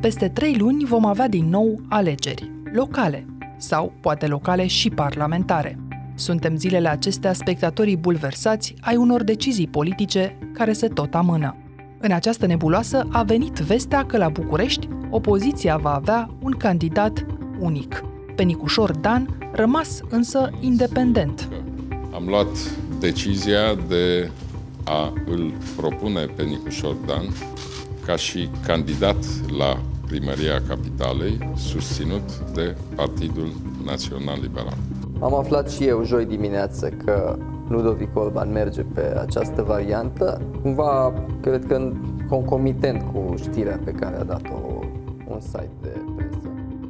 Peste trei luni vom avea din nou alegeri, locale, sau poate locale și parlamentare. Suntem zilele acestea spectatorii bulversați ai unor decizii politice care se tot amână. În această nebuloasă a venit vestea că la București opoziția va avea un candidat unic. Penicușor Dan, rămas însă independent. Am luat decizia de a îl propune pe Nicușor Dan ca și candidat la primăria capitalei, susținut de Partidul Național Liberal. Am aflat și eu joi dimineață că Ludovic Orban merge pe această variantă, cumva, cred că concomitent cu știrea pe care a dat-o un site de presă.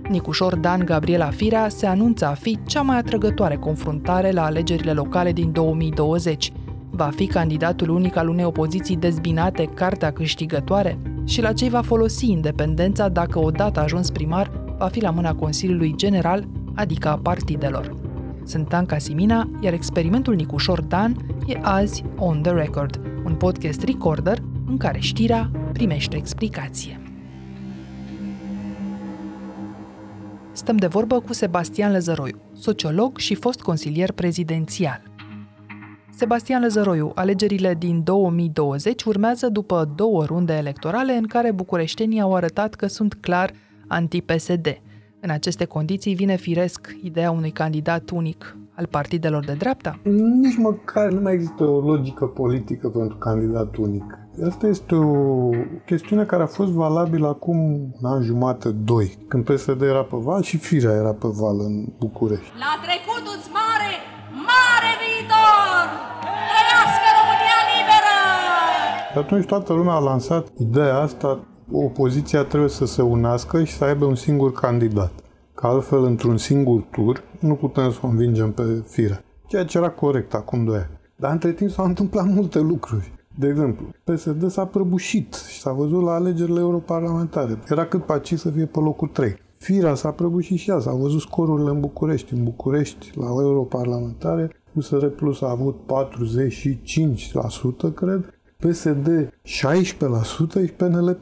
Nicușor Dan Gabriela Firea se anunță a fi cea mai atrăgătoare confruntare la alegerile locale din 2020. Va fi candidatul unic al unei opoziții dezbinate cartea câștigătoare? Și la ce va folosi independența dacă odată ajuns primar va fi la mâna Consiliului General, adică a partidelor? Sunt Anca Simina, iar experimentul Nicușor Dan e azi On The Record, un podcast recorder în care știrea primește explicație. Stăm de vorbă cu Sebastian Lăzăroiu, sociolog și fost consilier prezidențial. Sebastian Lăzăroiu, alegerile din 2020 urmează după două runde electorale în care bucureștenii au arătat că sunt clar anti-PSD. În aceste condiții vine firesc ideea unui candidat unic al partidelor de dreapta? Nici măcar nu mai există o logică politică pentru candidat unic. Asta este o chestiune care a fost valabilă acum un an jumate, doi, când PSD era pe val și Firea era pe val în București. La trecut îți mare, mare viitor! Trăiască România liberă! Și atunci toată lumea a lansat ideea asta, opoziția trebuie să se unească și să aibă un singur candidat. Că altfel, într-un singur tur, nu putem să o învingem pe Firea. Ceea ce era corect acum doi ani. Dar între timp s-au întâmplat multe lucruri. De exemplu, PSD s-a prăbușit și s-a văzut la alegerile europarlamentare. Era cât paci să fie pe locul 3. Firea s-a prăbușit și ea, s-au văzut scorurile în București. În București, la europarlamentare, USR Plus a avut 45%, cred, PSD 16% și PNL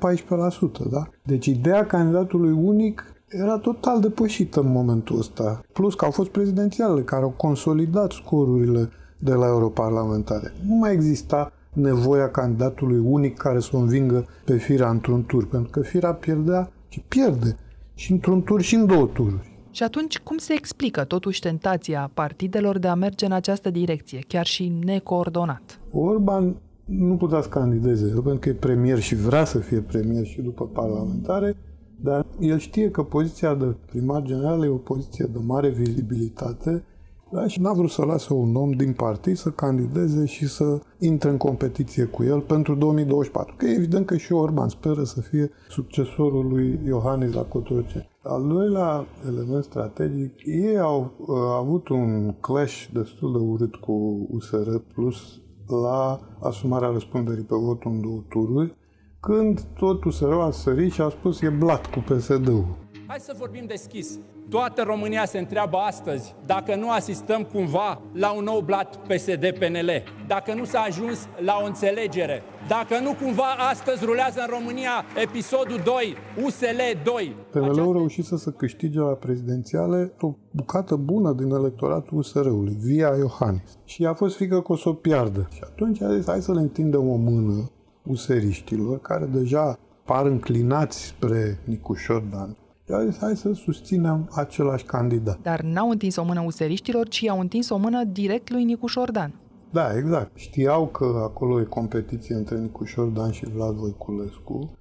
14%, da? Deci ideea candidatului unic era total depășită în momentul ăsta. Plus că au fost prezidențialele care au consolidat scorurile de la europarlamentare. Nu mai exista nevoia candidatului unic care să o învingă pe Firea într-un tur, pentru că Firea pierdea și pierde și într-un tur și în două tururi. Și atunci, cum se explică totuși tentația partidelor de a merge în această direcție, chiar și necoordonat? Orban nu putea să candideze, pentru că e premier și vrea să fie premier și după parlamentare, dar el știe că poziția de primar general e o poziție de mare vizibilitate da? și n-a vrut să lasă un om din partid să candideze și să intre în competiție cu el pentru 2024. Că e evident că și Orban speră să fie succesorul lui Iohannis la Cotroceni. Al doilea element strategic, ei au uh, avut un clash destul de urât cu USR Plus la asumarea răspunderii pe votul în două tururi, când totul se a sărit și a spus e blat cu PSD-ul. Hai să vorbim deschis. Toată România se întreabă astăzi dacă nu asistăm cumva la un nou blat PSD-PNL, dacă nu s-a ajuns la o înțelegere, dacă nu cumva astăzi rulează în România episodul 2, USL 2. PNL-ul Aceasta... reușit să se câștige la prezidențiale o bucată bună din electoratul USR-ului, via Iohannis. Și a fost frică că o să o piardă. Și atunci a zis, hai să le întindem o mână useriștilor, care deja par înclinați spre Nicușor Dan. Și a zis, hai să susținem același candidat. Dar n-au întins o mână useriștilor, ci au întins o mână direct lui Nicușor Dan. Da, exact. Știau că acolo e competiție între Nicușor Dan și Vlad Voiculescu.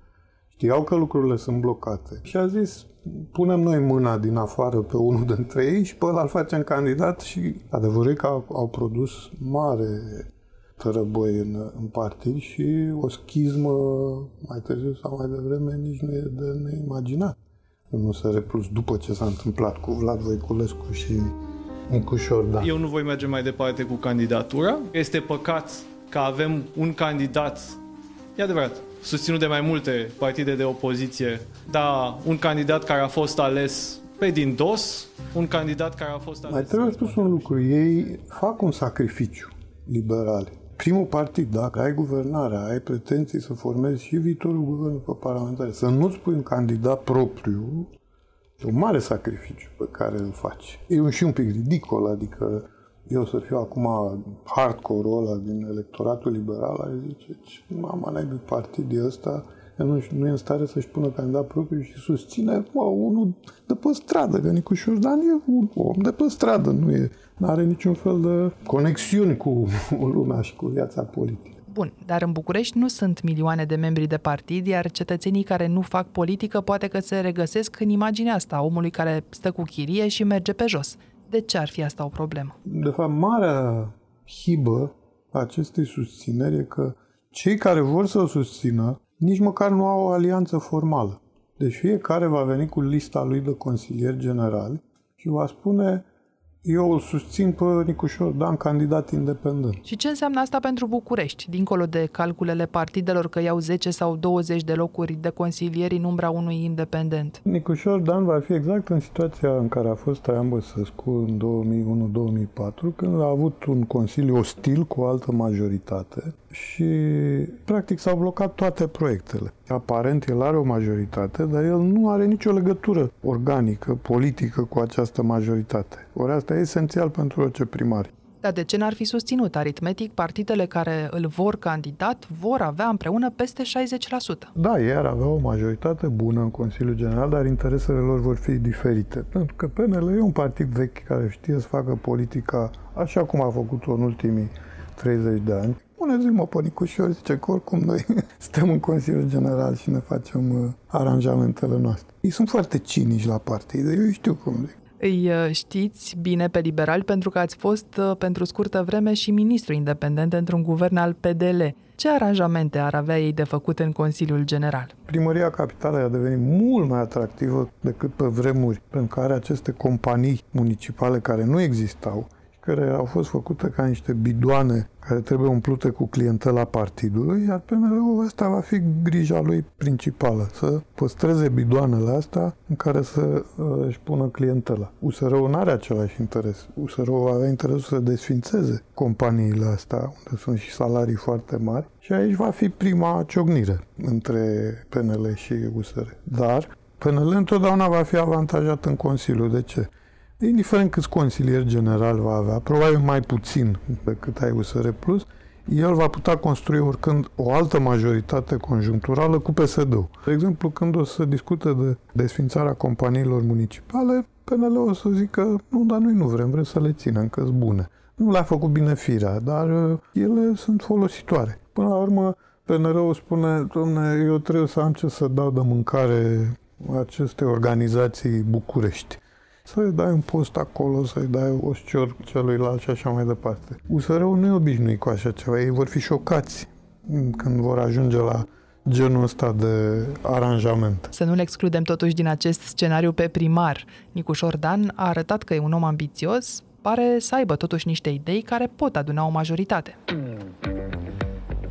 Știau că lucrurile sunt blocate. Și a zis, punem noi mâna din afară pe unul dintre ei și pe ăla îl facem candidat și adevărul că au, au produs mare răboi în, în partid și o schismă mai târziu sau mai devreme nici nu e de neimaginat. Nu se replus după ce s-a întâmplat cu Vlad Voiculescu și Nicușor, da. Eu nu voi merge mai departe cu candidatura. Este păcat că avem un candidat, e adevărat, susținut de mai multe partide de opoziție, dar un candidat care a fost ales pe din dos, un candidat care a fost ales... Mai trebuie spus un lucru, ei fac un sacrificiu liberali primul partid, dacă ai guvernarea, ai pretenții să formezi și viitorul guvern pe parlamentar, să nu-ți pui un candidat propriu, e un mare sacrificiu pe care îl faci. E un și un pic ridicol, adică eu să fiu acum hardcore ăla din electoratul liberal, ar zice, mama naibii partidul ăsta, nu, nu e în stare să-și pună candidat propriu și susține mă, unul de pe stradă, că Nicu Șordan e un om de pe stradă, nu e, are niciun fel de conexiuni cu lumea și cu viața politică. Bun, dar în București nu sunt milioane de membri de partid, iar cetățenii care nu fac politică poate că se regăsesc în imaginea asta, omului care stă cu chirie și merge pe jos. De ce ar fi asta o problemă? De fapt, marea hibă acestei susțineri e că cei care vor să o susțină nici măcar nu au o alianță formală. Deci fiecare va veni cu lista lui de consilieri generali și va spune eu îl susțin pe Nicușor Dan, candidat independent. Și ce înseamnă asta pentru București, dincolo de calculele partidelor că iau 10 sau 20 de locuri de consilieri în umbra unui independent? Nicușor Dan va fi exact în situația în care a fost Traian Băsescu în 2001-2004, când a avut un consiliu ostil cu o altă majoritate și practic s-au blocat toate proiectele. Aparent el are o majoritate, dar el nu are nicio legătură organică, politică cu această majoritate. Ori asta e esențial pentru orice primar. Dar de ce n-ar fi susținut aritmetic? Partidele care îl vor candidat vor avea împreună peste 60%. Da, ei ar avea o majoritate bună în Consiliul General, dar interesele lor vor fi diferite. Pentru că PNL e un partid vechi care știe să facă politica așa cum a făcut-o în ultimii 30 de ani puneți-mă pe Nicușor, zice că oricum noi stăm în Consiliul General și ne facem uh, aranjamentele noastre. Ei sunt foarte cinici la partid, eu știu cum zic. Îi uh, știți bine pe liberali pentru că ați fost uh, pentru scurtă vreme și ministru independent într-un guvern al PDL. Ce aranjamente ar avea ei de făcut în Consiliul General? Primăria Capitalei a devenit mult mai atractivă decât pe vremuri, pentru că are aceste companii municipale care nu existau care au fost făcute ca niște bidoane care trebuie umplute cu clientela partidului, iar PNL-ul ăsta va fi grija lui principală, să păstreze bidoanele astea în care să uh, își pună clientela. USR-ul nu are același interes. USR-ul avea interesul să desfințeze companiile astea, unde sunt și salarii foarte mari, și aici va fi prima ciognire între PNL și USR. Dar PNL întotdeauna va fi avantajat în Consiliu. De ce? Indiferent câți consilieri general va avea, probabil mai puțin decât ai USR+, el va putea construi oricând o altă majoritate conjuncturală cu PSD-ul. De exemplu, când o să discute de desfințarea companiilor municipale, PNL o să zică, nu, dar noi nu vrem, vrem să le ținem, că sunt bune. Nu le-a făcut bine firea, dar uh, ele sunt folositoare. Până la urmă, PNR-ul spune, domne, eu trebuie să am ce să dau de mâncare aceste organizații București să-i dai un post acolo, să-i dai o șcior celuilalt și așa mai departe. USR-ul nu e obișnuit cu așa ceva, ei vor fi șocați când vor ajunge la genul ăsta de aranjament. Să nu-l excludem totuși din acest scenariu pe primar. Nicu Șordan a arătat că e un om ambițios, pare să aibă totuși niște idei care pot aduna o majoritate.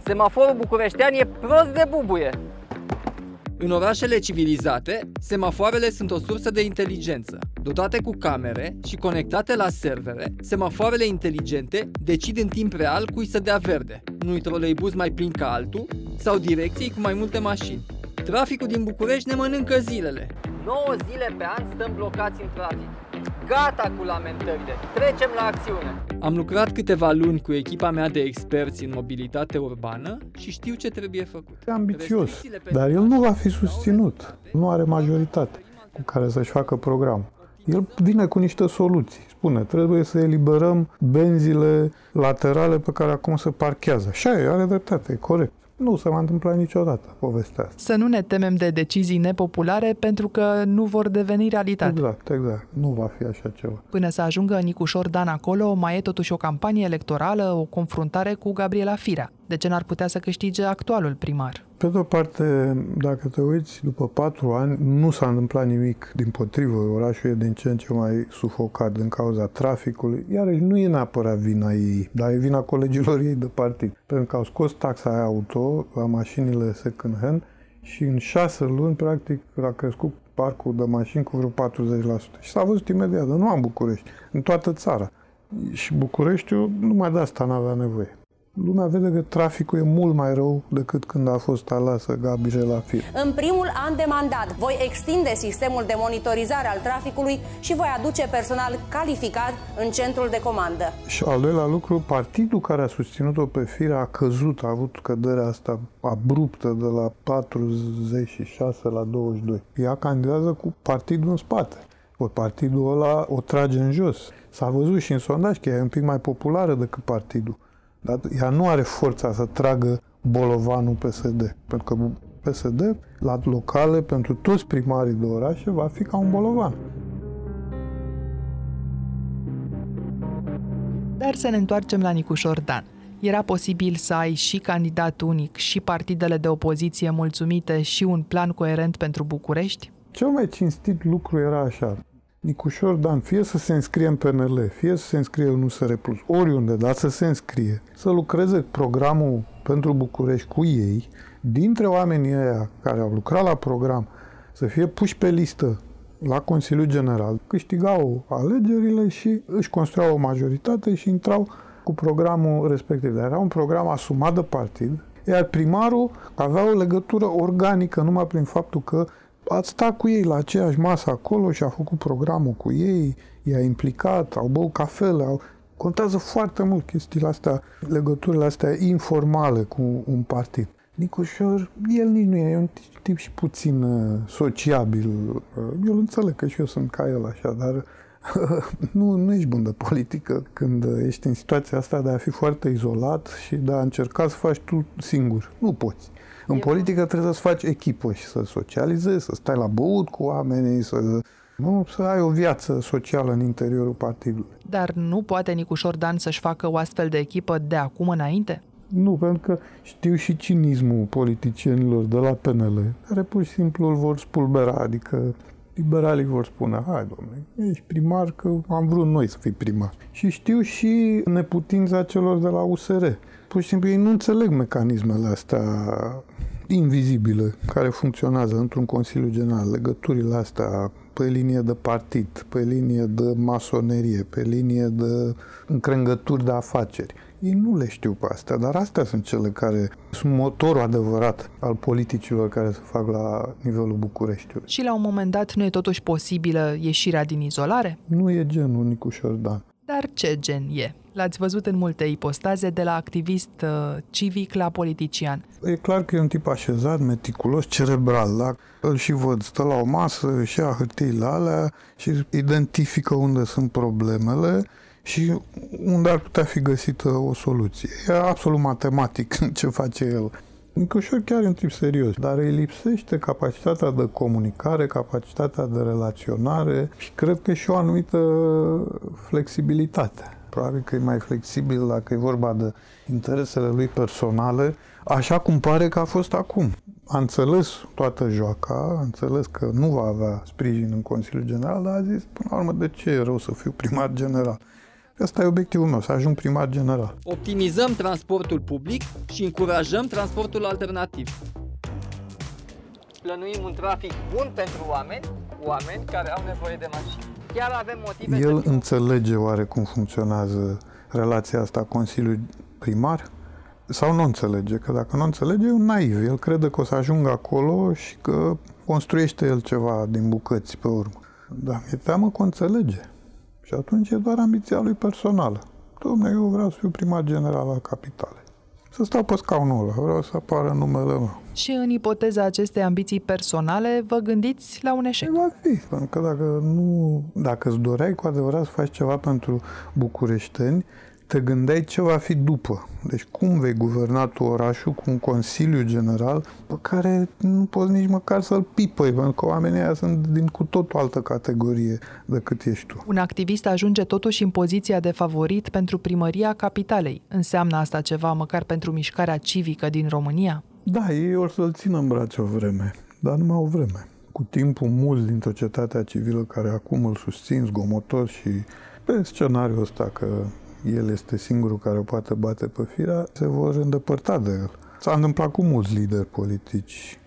Semaforul bucureștean e prost de bubuie. În orașele civilizate, semafoarele sunt o sursă de inteligență. Dotate cu camere și conectate la servere, semafoarele inteligente decid în timp real cui să dea verde, unui troleibuz mai plin ca altul sau direcției cu mai multe mașini. Traficul din București ne mănâncă zilele. 9 zile pe an stăm blocați în trafic. Gata cu lamentările, trecem la acțiune. Am lucrat câteva luni cu echipa mea de experți în mobilitate urbană și știu ce trebuie făcut. E ambițios, dar el nu va fi susținut. Nu are majoritate cu care să-și facă program. El vine cu niște soluții. Spune, trebuie să eliberăm benzile laterale pe care acum se parchează. Așa e, are dreptate, e corect. Nu se va întâmpla niciodată povestea asta. Să nu ne temem de decizii nepopulare pentru că nu vor deveni realitate. Exact, exact. Nu va fi așa ceva. Până să ajungă Nicușor Dan acolo, mai e totuși o campanie electorală, o confruntare cu Gabriela Firea. De ce n-ar putea să câștige actualul primar? Pe de o parte, dacă te uiți, după patru ani, nu s-a întâmplat nimic. Din potrivă, orașul e din ce în ce mai sufocat din cauza traficului. Iar nu e neapărat vina ei, dar e vina colegilor ei de partid. Pentru că au scos taxa aia auto la mașinile second hand și în șase luni, practic, a crescut parcul de mașini cu vreo 40%. Și s-a văzut imediat, nu am București, în toată țara. Și Bucureștiul numai de asta n-avea nevoie. Lumea vede că traficul e mult mai rău decât când a fost alasă Gabriela Fir. În primul an de mandat voi extinde sistemul de monitorizare al traficului și voi aduce personal calificat în centrul de comandă. Și al doilea lucru, partidul care a susținut-o pe Fir a căzut, a avut căderea asta abruptă de la 46 la 22. Ea candidează cu partidul în spate. O partidul ăla o trage în jos. S-a văzut și în sondaj că e un pic mai populară decât partidul. Dar ea nu are forța să tragă bolovanul PSD. Pentru că PSD, la locale, pentru toți primarii de orașe, va fi ca un bolovan. Dar să ne întoarcem la Nicușor Dan. Era posibil să ai și candidat unic, și partidele de opoziție mulțumite și un plan coerent pentru București? Cel mai cinstit lucru era așa. Nicușor Dan, fie să se înscrie în PNL, fie să se înscrie în USR+, oriunde, dar să se înscrie, să lucreze programul pentru București cu ei, dintre oamenii ăia care au lucrat la program, să fie puși pe listă la Consiliul General, câștigau alegerile și își construiau o majoritate și intrau cu programul respectiv. Dar era un program asumat de partid, iar primarul avea o legătură organică numai prin faptul că ați stat cu ei la aceeași masă acolo și a făcut programul cu ei, i-a implicat, au băut cafele, au... contează foarte mult chestiile astea, legăturile astea informale cu un partid. Nicușor, el nici nu e, e un tip și puțin uh, sociabil. Uh, eu îl înțeleg că și eu sunt ca el așa, dar nu, nu ești bun de politică când ești în situația asta de a fi foarte izolat și de a încerca să faci tu singur. Nu poți. În politică trebuie să-ți faci echipă și să socializezi, să stai la băut cu oamenii, să, nu, să ai o viață socială în interiorul partidului. Dar nu poate Nicușor Dan să-și facă o astfel de echipă de acum înainte? Nu, pentru că știu și cinismul politicienilor de la PNL, care pur și simplu îl vor spulbera, adică liberalii vor spune, hai domnule, ești primar că am vrut noi să fii primar. Și știu și neputința celor de la USR. Pur și simplu ei nu înțeleg mecanismele astea invizibile care funcționează într-un Consiliu General, legăturile astea pe linie de partid, pe linie de masonerie, pe linie de încrengături de afaceri. Ei nu le știu pe astea, dar astea sunt cele care sunt motorul adevărat al politicilor care se fac la nivelul Bucureștiului. Și la un moment dat nu e totuși posibilă ieșirea din izolare? Nu e genul Nicușor Dan. Dar ce gen e? L-ați văzut în multe ipostaze, de la activist uh, civic la politician. E clar că e un tip așezat, meticulos, cerebral, da? Îl și văd, stă la o masă, își ia hârtiile alea și identifică unde sunt problemele și unde ar putea fi găsită o soluție. E absolut matematic ce face el. Nicușor chiar e un tip serios, dar îi lipsește capacitatea de comunicare, capacitatea de relaționare și cred că și o anumită flexibilitate. Probabil că e mai flexibil dacă e vorba de interesele lui personale, așa cum pare că a fost acum. A înțeles toată joaca, a înțeles că nu va avea sprijin în Consiliul General, dar a zis, până la urmă, de ce e rău să fiu primar general? Asta e obiectivul meu, să ajung primar general. Optimizăm transportul public și încurajăm transportul alternativ. Plănuim un trafic bun pentru oameni, oameni care au nevoie de mașini. Chiar avem motive El pentru... înțelege oare cum funcționează relația asta Consiliul Primar? Sau nu înțelege? Că dacă nu înțelege, e un naiv. El crede că o să ajungă acolo și că construiește el ceva din bucăți pe urmă. Dar mi-e teamă că o înțelege. Și atunci e doar ambiția lui personală. Dom'le, eu vreau să fiu primar general al capitalei. Să stau pe scaunul ăla, vreau să apară numele meu. Și în ipoteza acestei ambiții personale, vă gândiți la un eșec? Va fi, pentru că dacă nu, dacă îți doreai cu adevărat să faci ceva pentru bucureșteni, te gândeai ce va fi după. Deci cum vei guverna tu orașul cu un Consiliu General pe care nu poți nici măcar să-l pipăi, pentru că oamenii ăia sunt din cu tot o altă categorie decât ești tu. Un activist ajunge totuși în poziția de favorit pentru primăria capitalei. Înseamnă asta ceva măcar pentru mișcarea civică din România? Da, ei or să-l țină în brațe o vreme, dar numai o vreme. Cu timpul, mulți din societatea civilă care acum îl susțin zgomotos și pe scenariul ăsta că el este singurul care o poate bate pe firea, se vor îndepărta de el. S-a întâmplat cu mulți lideri politici.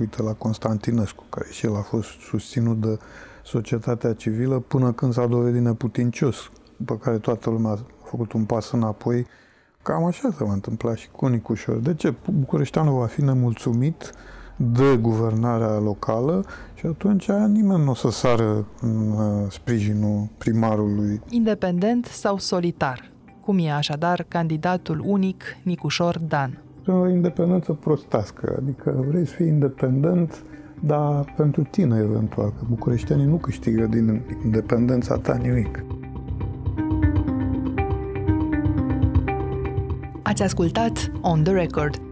Uite la Constantinescu, care și el a fost susținut de societatea civilă până când s-a dovedit neputincios, pe care toată lumea a făcut un pas înapoi, Cam așa se va întâmpla și cu Nicușor. De ce? Bucureșteanul va fi nemulțumit de guvernarea locală și atunci nimeni nu o să sară în uh, sprijinul primarului. Independent sau solitar? Cum e așadar candidatul unic Nicușor Dan? O independență prostească, adică vrei să fii independent, dar pentru tine eventual, că bucureștenii nu câștigă din independența ta nimic. Ați ascultat On The Record,